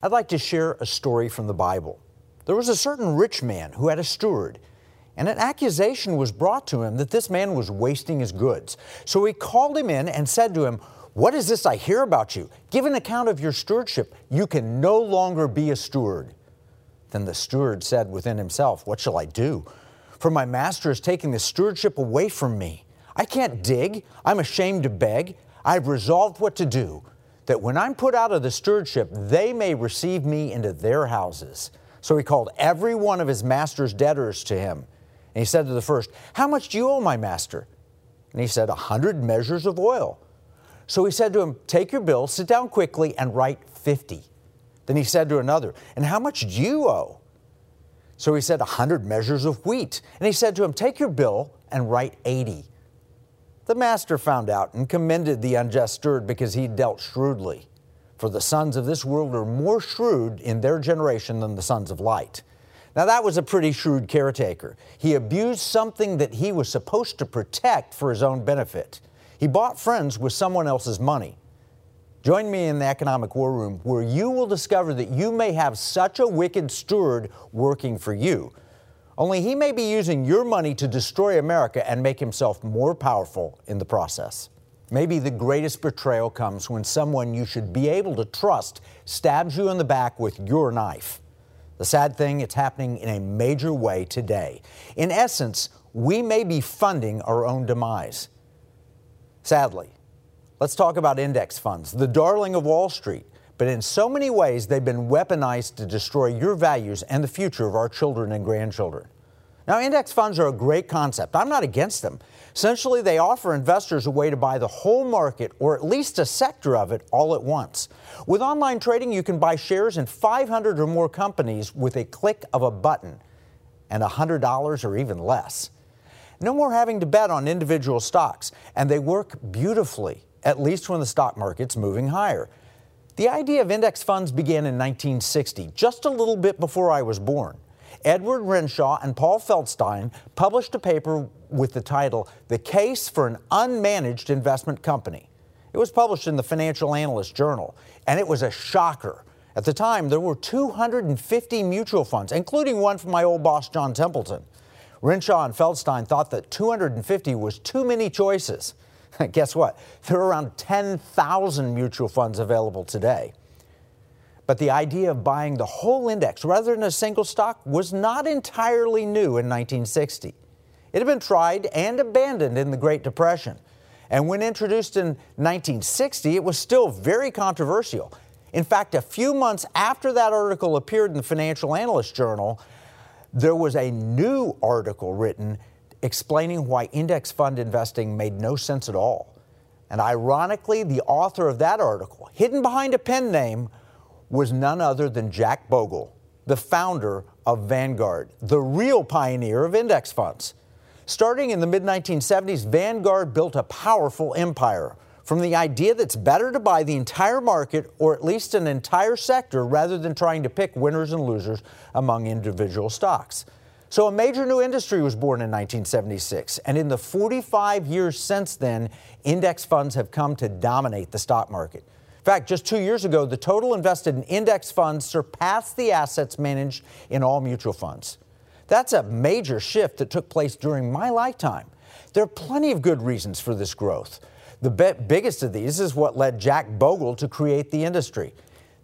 I'd like to share a story from the Bible. There was a certain rich man who had a steward, and an accusation was brought to him that this man was wasting his goods. So he called him in and said to him, What is this I hear about you? Give an account of your stewardship. You can no longer be a steward. Then the steward said within himself, What shall I do? For my master is taking the stewardship away from me. I can't dig. I'm ashamed to beg. I've resolved what to do that when I'm put out of the stewardship, they may receive me into their houses. So he called every one of his master's debtors to him. And he said to the first, How much do you owe my master? And he said, A hundred measures of oil. So he said to him, Take your bill, sit down quickly, and write fifty. Then he said to another, And how much do you owe? So he said, A hundred measures of wheat. And he said to him, Take your bill and write eighty. The master found out and commended the unjust steward because he dealt shrewdly. For the sons of this world are more shrewd in their generation than the sons of light. Now, that was a pretty shrewd caretaker. He abused something that he was supposed to protect for his own benefit. He bought friends with someone else's money. Join me in the economic war room where you will discover that you may have such a wicked steward working for you only he may be using your money to destroy America and make himself more powerful in the process. Maybe the greatest betrayal comes when someone you should be able to trust stabs you in the back with your knife. The sad thing, it's happening in a major way today. In essence, we may be funding our own demise. Sadly, let's talk about index funds, the darling of Wall Street. But in so many ways, they've been weaponized to destroy your values and the future of our children and grandchildren. Now, index funds are a great concept. I'm not against them. Essentially, they offer investors a way to buy the whole market or at least a sector of it all at once. With online trading, you can buy shares in 500 or more companies with a click of a button and $100 or even less. No more having to bet on individual stocks, and they work beautifully, at least when the stock market's moving higher. The idea of index funds began in 1960, just a little bit before I was born. Edward Renshaw and Paul Feldstein published a paper with the title The Case for an Unmanaged Investment Company. It was published in the Financial Analyst Journal, and it was a shocker. At the time, there were 250 mutual funds, including one from my old boss, John Templeton. Renshaw and Feldstein thought that 250 was too many choices. Guess what? There are around 10,000 mutual funds available today. But the idea of buying the whole index rather than a single stock was not entirely new in 1960. It had been tried and abandoned in the Great Depression. And when introduced in 1960, it was still very controversial. In fact, a few months after that article appeared in the Financial Analyst Journal, there was a new article written explaining why index fund investing made no sense at all. And ironically, the author of that article, hidden behind a pen name, was none other than Jack Bogle, the founder of Vanguard, the real pioneer of index funds. Starting in the mid 1970s, Vanguard built a powerful empire from the idea that it's better to buy the entire market or at least an entire sector rather than trying to pick winners and losers among individual stocks. So a major new industry was born in 1976, and in the 45 years since then, index funds have come to dominate the stock market. In fact, just two years ago, the total invested in index funds surpassed the assets managed in all mutual funds. That's a major shift that took place during my lifetime. There are plenty of good reasons for this growth. The biggest of these is what led Jack Bogle to create the industry.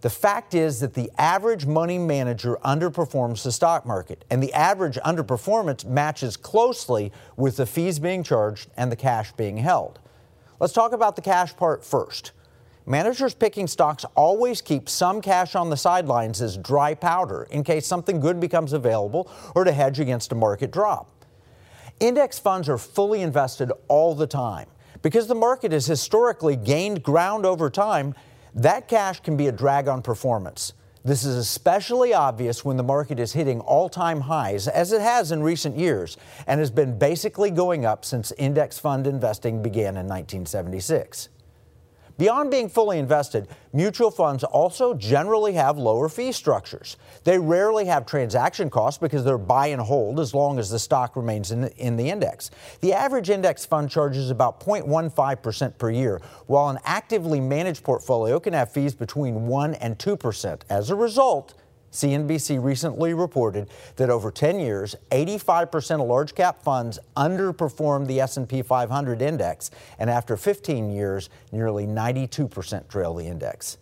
The fact is that the average money manager underperforms the stock market, and the average underperformance matches closely with the fees being charged and the cash being held. Let's talk about the cash part first. Managers picking stocks always keep some cash on the sidelines as dry powder in case something good becomes available or to hedge against a market drop. Index funds are fully invested all the time. Because the market has historically gained ground over time, that cash can be a drag on performance. This is especially obvious when the market is hitting all time highs, as it has in recent years, and has been basically going up since index fund investing began in 1976. Beyond being fully invested, mutual funds also generally have lower fee structures. They rarely have transaction costs because they're buy and hold as long as the stock remains in the, in the index. The average index fund charges about 0.15% per year, while an actively managed portfolio can have fees between 1 and 2%. As a result, CNBC recently reported that over 10 years, 85% of large cap funds underperformed the S&P 500 index, and after 15 years, nearly 92% trail the index.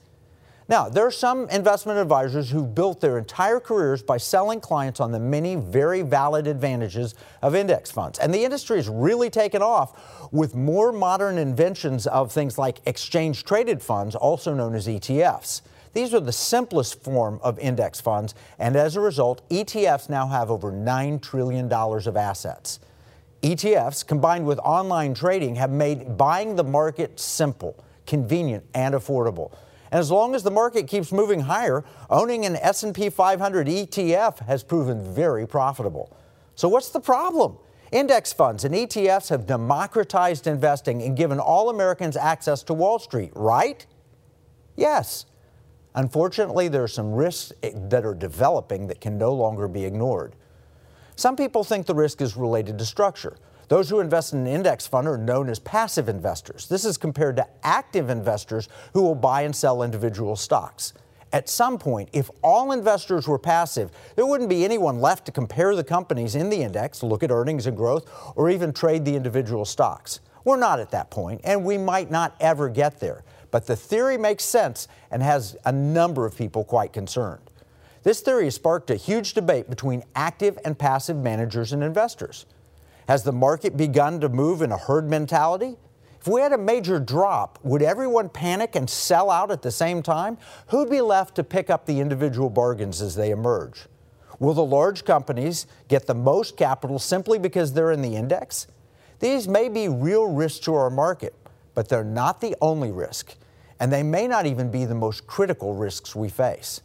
Now, there are some investment advisors who've built their entire careers by selling clients on the many very valid advantages of index funds. And the industry has really taken off with more modern inventions of things like exchange traded funds, also known as ETFs. These are the simplest form of index funds, and as a result, ETFs now have over $9 trillion of assets. ETFs, combined with online trading, have made buying the market simple, convenient, and affordable. And as long as the market keeps moving higher, owning an S&P 500 ETF has proven very profitable. So what's the problem? Index funds and ETFs have democratized investing and given all Americans access to Wall Street, right? Yes. Unfortunately, there are some risks eh, that are developing that can no longer be ignored. Some people think the risk is related to structure. Those who invest in an index fund are known as passive investors. This is compared to active investors who will buy and sell individual stocks. At some point, if all investors were passive, there wouldn't be anyone left to compare the companies in the index, look at earnings and growth, or even trade the individual stocks. We're not at that point, and we might not ever get there. But the theory makes sense and has a number of people quite concerned. This theory has sparked a huge debate between active and passive managers and investors. Has the market begun to move in a herd mentality? If we had a major drop, would everyone panic and sell out at the same time? Who'd be left to pick up the individual bargains as they emerge? Will the large companies get the most capital simply because they're in the index? These may be real risks to our market, but they're not the only risk and they may not even be the most critical risks we face.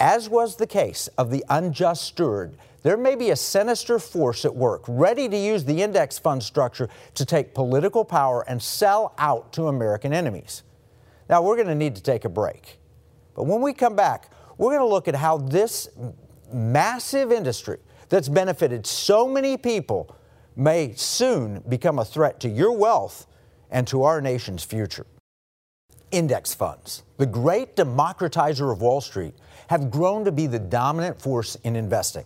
As was the case of the unjust steward, there may be a sinister force at work ready to use the index fund structure to take political power and sell out to American enemies. Now, we're going to need to take a break. But when we come back, we're going to look at how this massive industry that's benefited so many people may soon become a threat to your wealth and to our nation's future index funds, the great democratizer of Wall Street, have grown to be the dominant force in investing.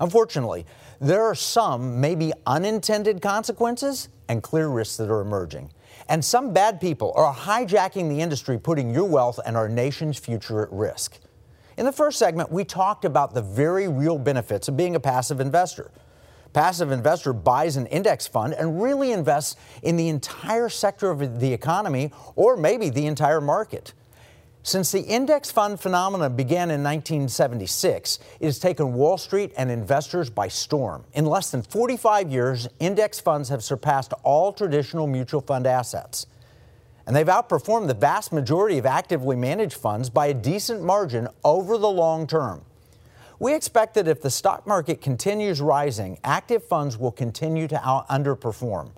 Unfortunately, there are some maybe unintended consequences and clear risks that are emerging. And some bad people are hijacking the industry, putting your wealth and our nation's future at risk. In the first segment, we talked about the very real benefits of being a passive investor. Passive investor buys an index fund and really invests in the entire sector of the economy or maybe the entire market. Since the index fund phenomenon began in 1976, it has taken Wall Street and investors by storm. In less than 45 years, index funds have surpassed all traditional mutual fund assets. And they've outperformed the vast majority of actively managed funds by a decent margin over the long term. We expect that if the stock market continues rising, active funds will continue to underperform.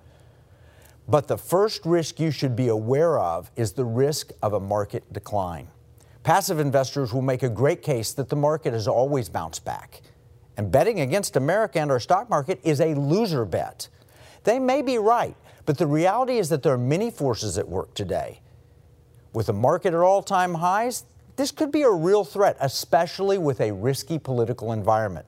But the first risk you should be aware of is the risk of a market decline. Passive investors will make a great case that the market has always bounced back. And betting against America and our stock market is a loser bet. They may be right, but the reality is that there are many forces at work today. With the market at all time highs, this could be a real threat, especially with a risky political environment.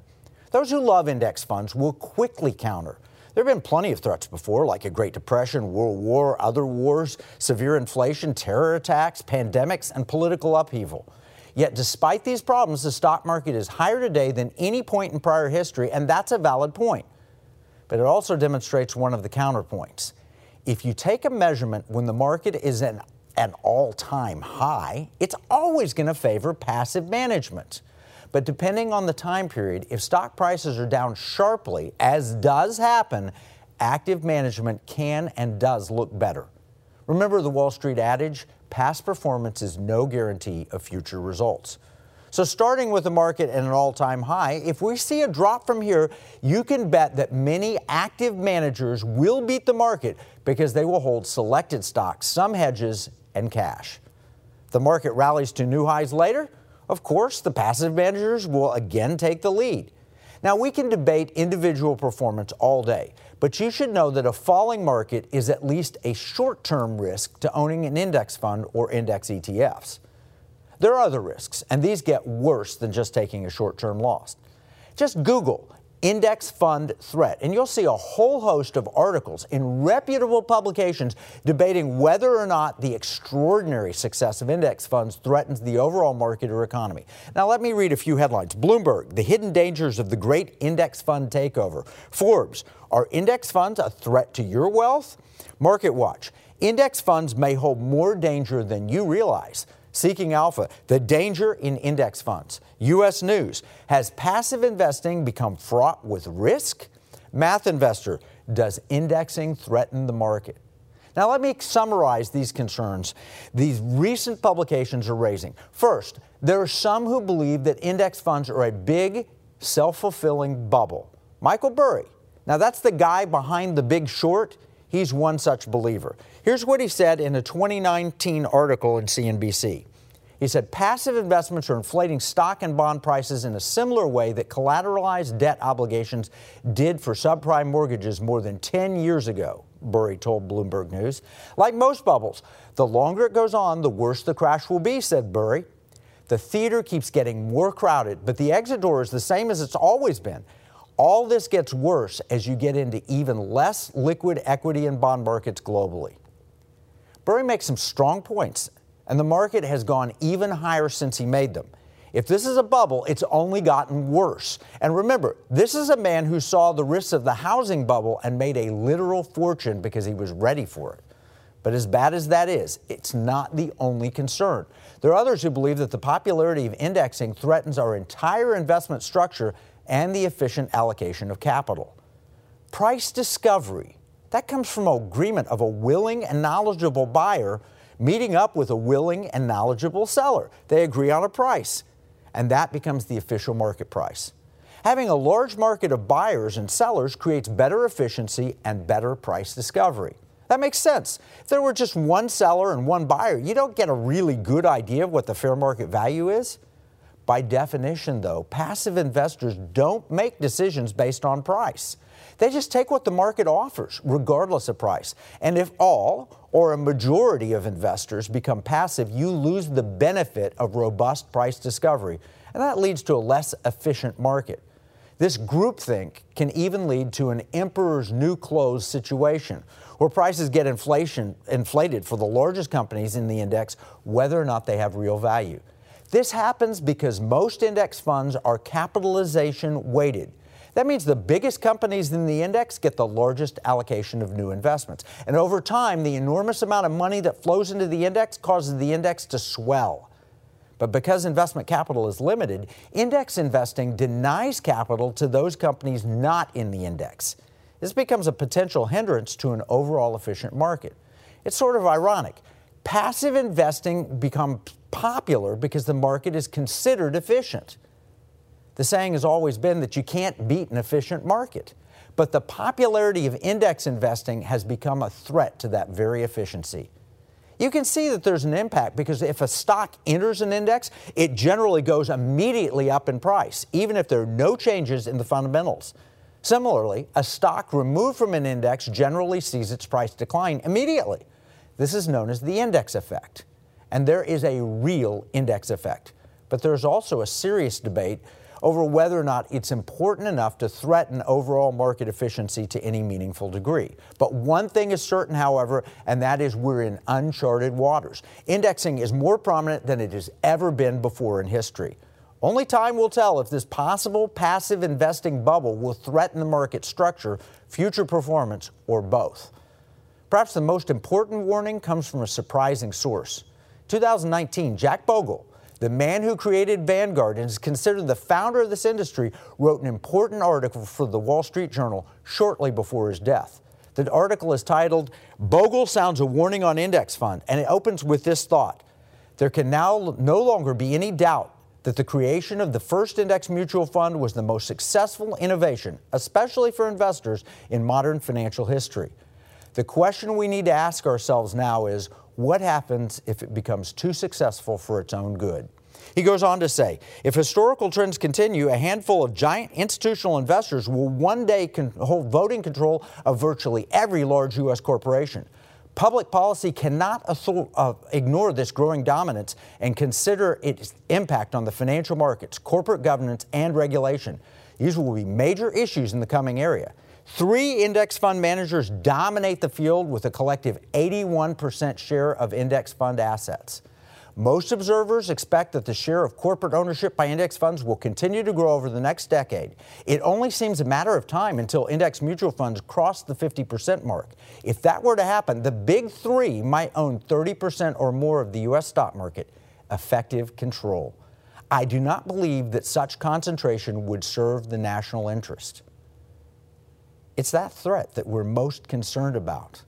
Those who love index funds will quickly counter. There have been plenty of threats before, like a Great Depression, World War, other wars, severe inflation, terror attacks, pandemics, and political upheaval. Yet, despite these problems, the stock market is higher today than any point in prior history, and that's a valid point. But it also demonstrates one of the counterpoints. If you take a measurement when the market is an an all time high, it's always going to favor passive management. But depending on the time period, if stock prices are down sharply, as does happen, active management can and does look better. Remember the Wall Street adage past performance is no guarantee of future results. So, starting with the market at an all time high, if we see a drop from here, you can bet that many active managers will beat the market because they will hold selected stocks, some hedges, and cash. The market rallies to new highs later. Of course, the passive managers will again take the lead. Now, we can debate individual performance all day, but you should know that a falling market is at least a short term risk to owning an index fund or index ETFs. There are other risks, and these get worse than just taking a short term loss. Just Google index fund threat. And you'll see a whole host of articles in reputable publications debating whether or not the extraordinary success of index funds threatens the overall market or economy. Now, let me read a few headlines Bloomberg, the hidden dangers of the great index fund takeover. Forbes, are index funds a threat to your wealth? Market Watch, index funds may hold more danger than you realize. Seeking Alpha, the danger in index funds. U.S. News, has passive investing become fraught with risk? Math Investor, does indexing threaten the market? Now, let me summarize these concerns these recent publications are raising. First, there are some who believe that index funds are a big, self fulfilling bubble. Michael Burry, now that's the guy behind the big short. He's one such believer. Here's what he said in a 2019 article in CNBC. He said passive investments are inflating stock and bond prices in a similar way that collateralized debt obligations did for subprime mortgages more than 10 years ago, Burry told Bloomberg News. Like most bubbles, the longer it goes on, the worse the crash will be, said Burry. The theater keeps getting more crowded, but the exit door is the same as it's always been. All this gets worse as you get into even less liquid equity and bond markets globally. Burry makes some strong points, and the market has gone even higher since he made them. If this is a bubble, it's only gotten worse. And remember, this is a man who saw the risks of the housing bubble and made a literal fortune because he was ready for it. But as bad as that is, it's not the only concern. There are others who believe that the popularity of indexing threatens our entire investment structure and the efficient allocation of capital. Price discovery, that comes from agreement of a willing and knowledgeable buyer meeting up with a willing and knowledgeable seller. They agree on a price, and that becomes the official market price. Having a large market of buyers and sellers creates better efficiency and better price discovery. That makes sense. If there were just one seller and one buyer, you don't get a really good idea of what the fair market value is. By definition, though, passive investors don't make decisions based on price. They just take what the market offers, regardless of price. And if all or a majority of investors become passive, you lose the benefit of robust price discovery. And that leads to a less efficient market. This groupthink can even lead to an emperor's new clothes situation, where prices get inflation, inflated for the largest companies in the index, whether or not they have real value. This happens because most index funds are capitalization weighted. That means the biggest companies in the index get the largest allocation of new investments. And over time, the enormous amount of money that flows into the index causes the index to swell. But because investment capital is limited, index investing denies capital to those companies not in the index. This becomes a potential hindrance to an overall efficient market. It's sort of ironic. Passive investing becomes popular because the market is considered efficient. The saying has always been that you can't beat an efficient market. But the popularity of index investing has become a threat to that very efficiency. You can see that there's an impact because if a stock enters an index, it generally goes immediately up in price, even if there are no changes in the fundamentals. Similarly, a stock removed from an index generally sees its price decline immediately. This is known as the index effect and there is a real index effect. But there's also a serious debate over whether or not it's important enough to threaten overall market efficiency to any meaningful degree. But one thing is certain, however, and that is we're in uncharted waters. Indexing is more prominent than it has ever been before in history. Only time will tell if this possible passive investing bubble will threaten the market structure, future performance, or both. Perhaps the most important warning comes from a surprising source. 2019, Jack Bogle, the man who created Vanguard and is considered the founder of this industry, wrote an important article for the Wall Street Journal shortly before his death. The article is titled Bogle Sounds a Warning on Index Fund, and it opens with this thought There can now no longer be any doubt that the creation of the first index mutual fund was the most successful innovation, especially for investors, in modern financial history. The question we need to ask ourselves now is What happens if it becomes too successful for its own good? He goes on to say if historical trends continue, a handful of giant institutional investors will one day hold voting control of virtually every large U.S. corporation. Public policy cannot uh, ignore this growing dominance and consider its impact on the financial markets, corporate governance, and regulation. These will be major issues in the coming area. Three index fund managers dominate the field with a collective 81% share of index fund assets. Most observers expect that the share of corporate ownership by index funds will continue to grow over the next decade. It only seems a matter of time until index mutual funds cross the 50% mark. If that were to happen, the big three might own 30% or more of the U.S. stock market. Effective control. I do not believe that such concentration would serve the national interest. It's that threat that we're most concerned about.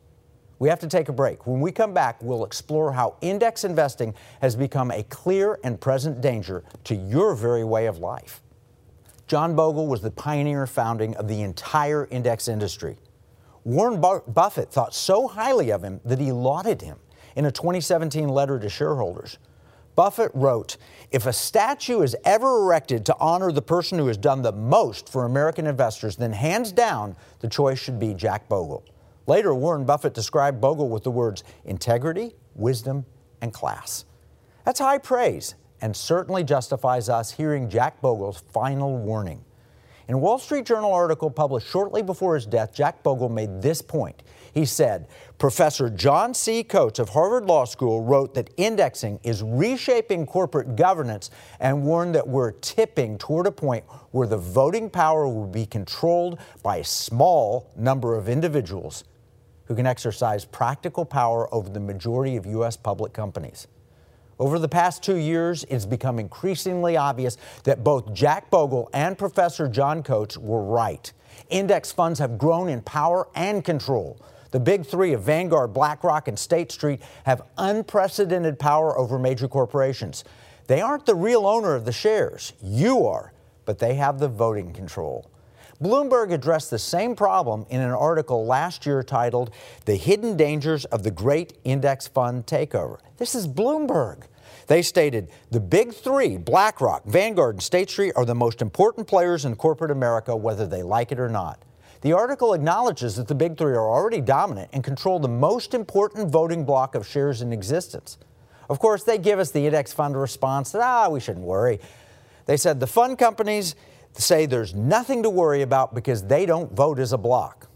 We have to take a break. When we come back, we'll explore how index investing has become a clear and present danger to your very way of life. John Bogle was the pioneer founding of the entire index industry. Warren Buffett thought so highly of him that he lauded him in a 2017 letter to shareholders. Buffett wrote, If a statue is ever erected to honor the person who has done the most for American investors, then hands down, the choice should be Jack Bogle. Later, Warren Buffett described Bogle with the words integrity, wisdom, and class. That's high praise and certainly justifies us hearing Jack Bogle's final warning. In a Wall Street Journal article published shortly before his death, Jack Bogle made this point. He said, Professor John C. Coates of Harvard Law School wrote that indexing is reshaping corporate governance and warned that we're tipping toward a point where the voting power will be controlled by a small number of individuals who can exercise practical power over the majority of U.S. public companies. Over the past two years, it's become increasingly obvious that both Jack Bogle and Professor John Coates were right. Index funds have grown in power and control. The big three of Vanguard, BlackRock, and State Street have unprecedented power over major corporations. They aren't the real owner of the shares. You are, but they have the voting control. Bloomberg addressed the same problem in an article last year titled The Hidden Dangers of the Great Index Fund Takeover. This is Bloomberg. They stated the big three, BlackRock, Vanguard, and State Street, are the most important players in corporate America, whether they like it or not. The article acknowledges that the big three are already dominant and control the most important voting block of shares in existence. Of course, they give us the index fund response that, ah, we shouldn't worry. They said the fund companies say there's nothing to worry about because they don't vote as a block.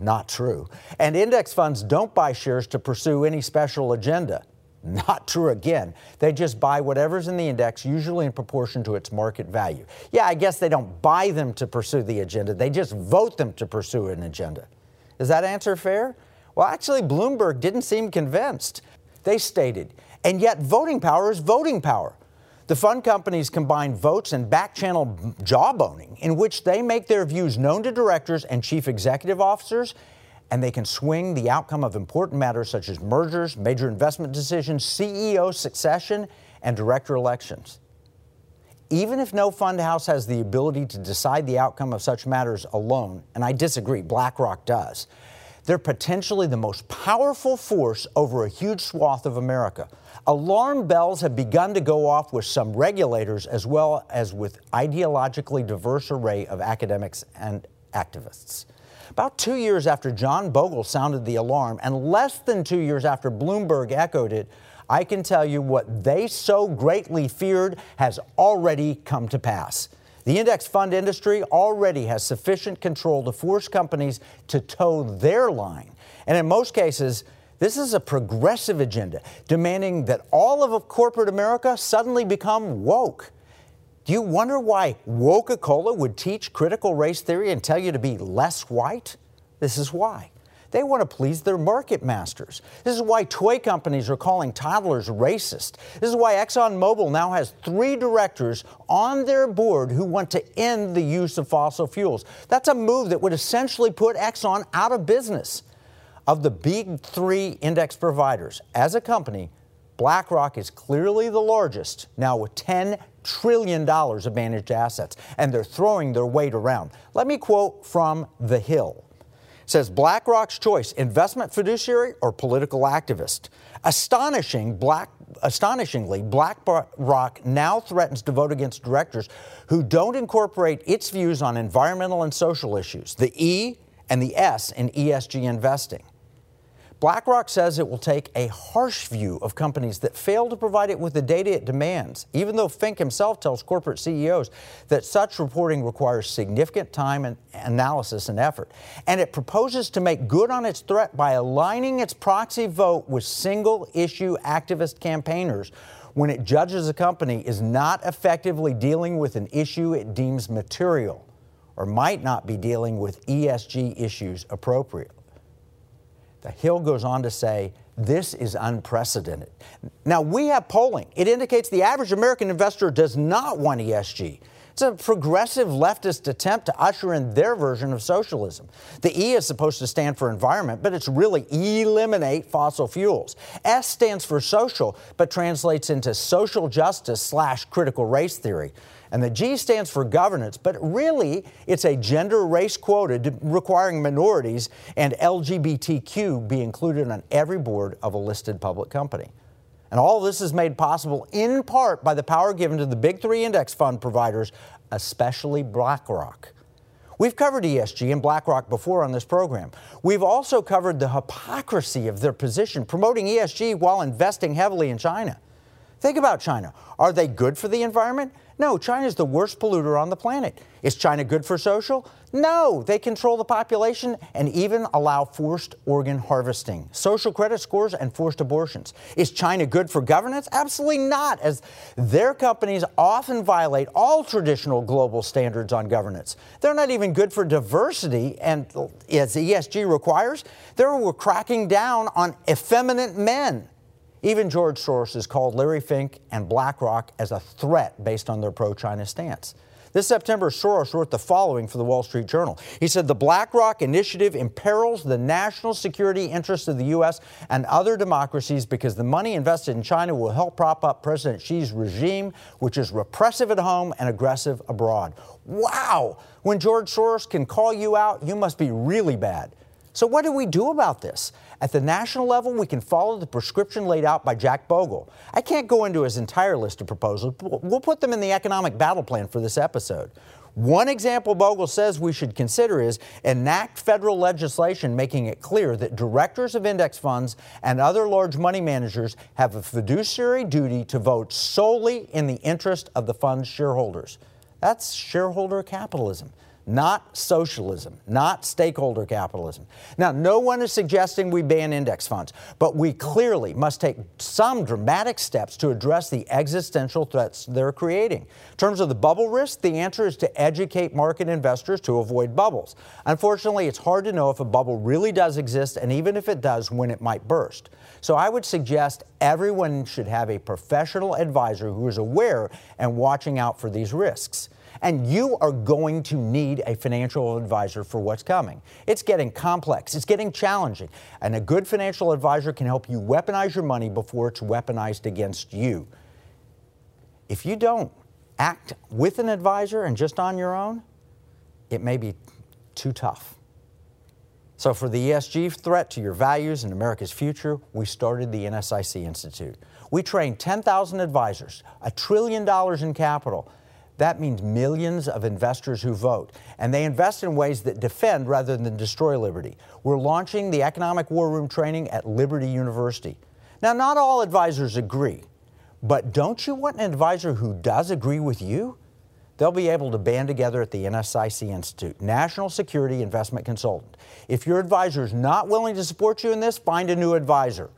Not true. And index funds don't buy shares to pursue any special agenda. Not true again. They just buy whatever's in the index, usually in proportion to its market value. Yeah, I guess they don't buy them to pursue the agenda, they just vote them to pursue an agenda. Is that answer fair? Well, actually, Bloomberg didn't seem convinced. They stated, and yet voting power is voting power. The fund companies combine votes and back channel jawboning, in which they make their views known to directors and chief executive officers, and they can swing the outcome of important matters such as mergers, major investment decisions, CEO succession, and director elections. Even if no fund house has the ability to decide the outcome of such matters alone, and I disagree, BlackRock does, they're potentially the most powerful force over a huge swath of America. Alarm bells have begun to go off with some regulators as well as with ideologically diverse array of academics and activists. About two years after John Bogle sounded the alarm, and less than two years after Bloomberg echoed it, I can tell you what they so greatly feared has already come to pass. The index fund industry already has sufficient control to force companies to toe their line. And in most cases, this is a progressive agenda demanding that all of corporate America suddenly become woke. Do you wonder why Coca Cola would teach critical race theory and tell you to be less white? This is why. They want to please their market masters. This is why toy companies are calling toddlers racist. This is why ExxonMobil now has three directors on their board who want to end the use of fossil fuels. That's a move that would essentially put Exxon out of business. Of the big three index providers, as a company, BlackRock is clearly the largest, now with $10 trillion of managed assets, and they're throwing their weight around. Let me quote from The Hill says BlackRock's choice investment fiduciary or political activist. Astonishing Black, astonishingly, BlackRock now threatens to vote against directors who don't incorporate its views on environmental and social issues, the E and the S in ESG investing. BlackRock says it will take a harsh view of companies that fail to provide it with the data it demands, even though Fink himself tells corporate CEOs that such reporting requires significant time and analysis and effort. And it proposes to make good on its threat by aligning its proxy vote with single issue activist campaigners when it judges a company is not effectively dealing with an issue it deems material or might not be dealing with ESG issues appropriately. The Hill goes on to say, this is unprecedented. Now, we have polling. It indicates the average American investor does not want ESG. It's a progressive leftist attempt to usher in their version of socialism. The E is supposed to stand for environment, but it's really eliminate fossil fuels. S stands for social, but translates into social justice slash critical race theory. And the G stands for governance, but really it's a gender race quota requiring minorities and LGBTQ be included on every board of a listed public company. And all this is made possible in part by the power given to the big three index fund providers, especially BlackRock. We've covered ESG and BlackRock before on this program. We've also covered the hypocrisy of their position promoting ESG while investing heavily in China. Think about China. Are they good for the environment? No, China is the worst polluter on the planet. Is China good for social? No, they control the population and even allow forced organ harvesting, social credit scores, and forced abortions. Is China good for governance? Absolutely not, as their companies often violate all traditional global standards on governance. They're not even good for diversity, and as ESG requires, they're cracking down on effeminate men. Even George Soros has called Larry Fink and BlackRock as a threat based on their pro China stance. This September, Soros wrote the following for the Wall Street Journal. He said the BlackRock initiative imperils the national security interests of the U.S. and other democracies because the money invested in China will help prop up President Xi's regime, which is repressive at home and aggressive abroad. Wow! When George Soros can call you out, you must be really bad. So, what do we do about this? At the national level, we can follow the prescription laid out by Jack Bogle. I can't go into his entire list of proposals, but we'll put them in the economic battle plan for this episode. One example Bogle says we should consider is enact federal legislation making it clear that directors of index funds and other large money managers have a fiduciary duty to vote solely in the interest of the fund's shareholders. That's shareholder capitalism not socialism, not stakeholder capitalism. Now, no one is suggesting we ban index funds, but we clearly must take some dramatic steps to address the existential threats they're creating. In terms of the bubble risk, the answer is to educate market investors to avoid bubbles. Unfortunately, it's hard to know if a bubble really does exist, and even if it does, when it might burst. So I would suggest everyone should have a professional advisor who is aware and watching out for these risks. And you are going to need a financial advisor for what's coming. It's getting complex, it's getting challenging. And a good financial advisor can help you weaponize your money before it's weaponized against you. If you don't act with an advisor and just on your own, it may be too tough. So, for the ESG threat to your values and America's future, we started the NSIC Institute. We trained 10,000 advisors, a trillion dollars in capital, that means millions of investors who vote. And they invest in ways that defend rather than destroy liberty. We're launching the Economic War Room training at Liberty University. Now, not all advisors agree, but don't you want an advisor who does agree with you? They'll be able to band together at the NSIC Institute, National Security Investment Consultant. If your advisor is not willing to support you in this, find a new advisor.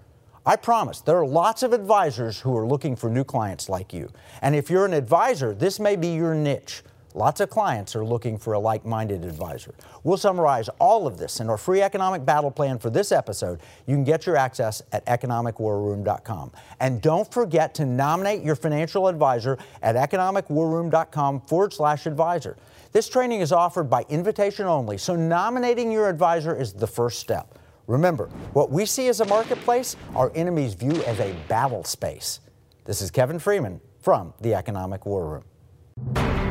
I promise there are lots of advisors who are looking for new clients like you. And if you're an advisor, this may be your niche. Lots of clients are looking for a like minded advisor. We'll summarize all of this in our free economic battle plan for this episode. You can get your access at economicwarroom.com. And don't forget to nominate your financial advisor at economicwarroom.com forward slash advisor. This training is offered by invitation only, so nominating your advisor is the first step. Remember, what we see as a marketplace, our enemies view as a battle space. This is Kevin Freeman from the Economic War Room.